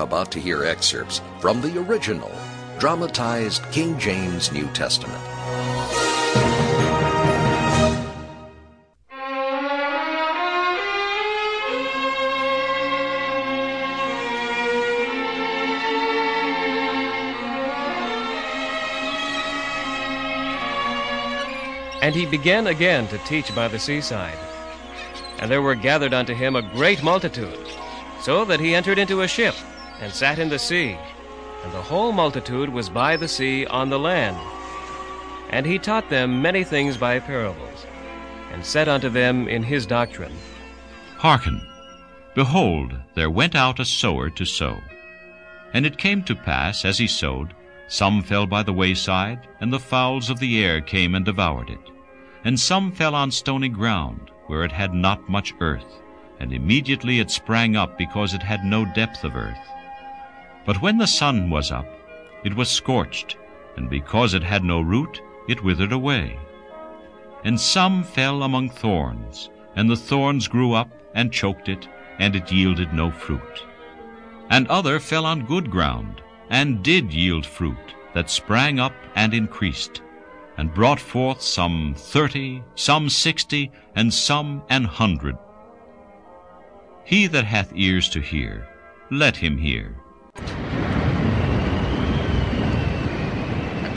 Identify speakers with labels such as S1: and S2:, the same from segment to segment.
S1: about to hear excerpts from the original, dramatized King James New Testament.
S2: And he began again to teach by the seaside. And there were gathered unto him a great multitude, so that he entered into a ship, and sat in the sea. And the whole multitude was by the sea on the land. And he taught them many things by parables, and said unto them in his doctrine,
S3: Hearken, behold, there went out a sower to sow. And it came to pass, as he sowed, some fell by the wayside, and the fowls of the air came and devoured it. And some fell on stony ground, where it had not much earth, and immediately it sprang up because it had no depth of earth. But when the sun was up, it was scorched, and because it had no root, it withered away. And some fell among thorns, and the thorns grew up and choked it, and it yielded no fruit. And other fell on good ground, and did yield fruit, that sprang up and increased, and brought forth some thirty, some sixty, and some an hundred. He that hath ears to hear, let him hear.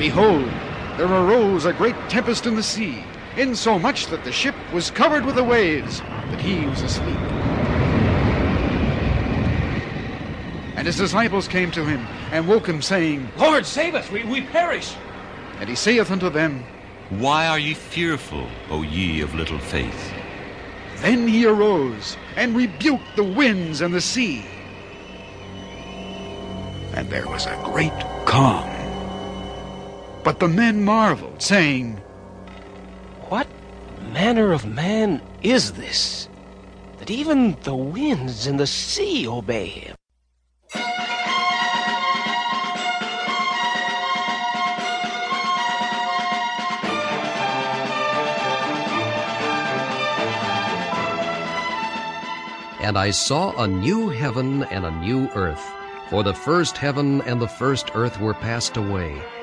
S4: Behold, there arose a great tempest in the sea, insomuch that the ship was covered with the waves, but he was asleep. And his disciples came to him, and woke him, saying,
S5: Lord, save us, we, we perish.
S4: And he saith unto them,
S3: Why are ye fearful, O ye of little faith?
S4: Then he arose, and rebuked the winds and the sea. And there was a great calm. But the men marveled, saying,
S5: What manner of man is this, that even the winds and the sea obey him?
S6: And I saw a new heaven and a new earth. For the first heaven and the first earth were passed away,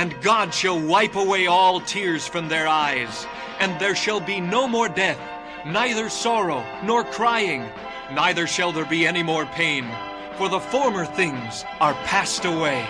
S7: And God shall wipe away all tears from their eyes, and there shall be no more death, neither sorrow, nor crying, neither shall there be any more pain, for the former things are passed away.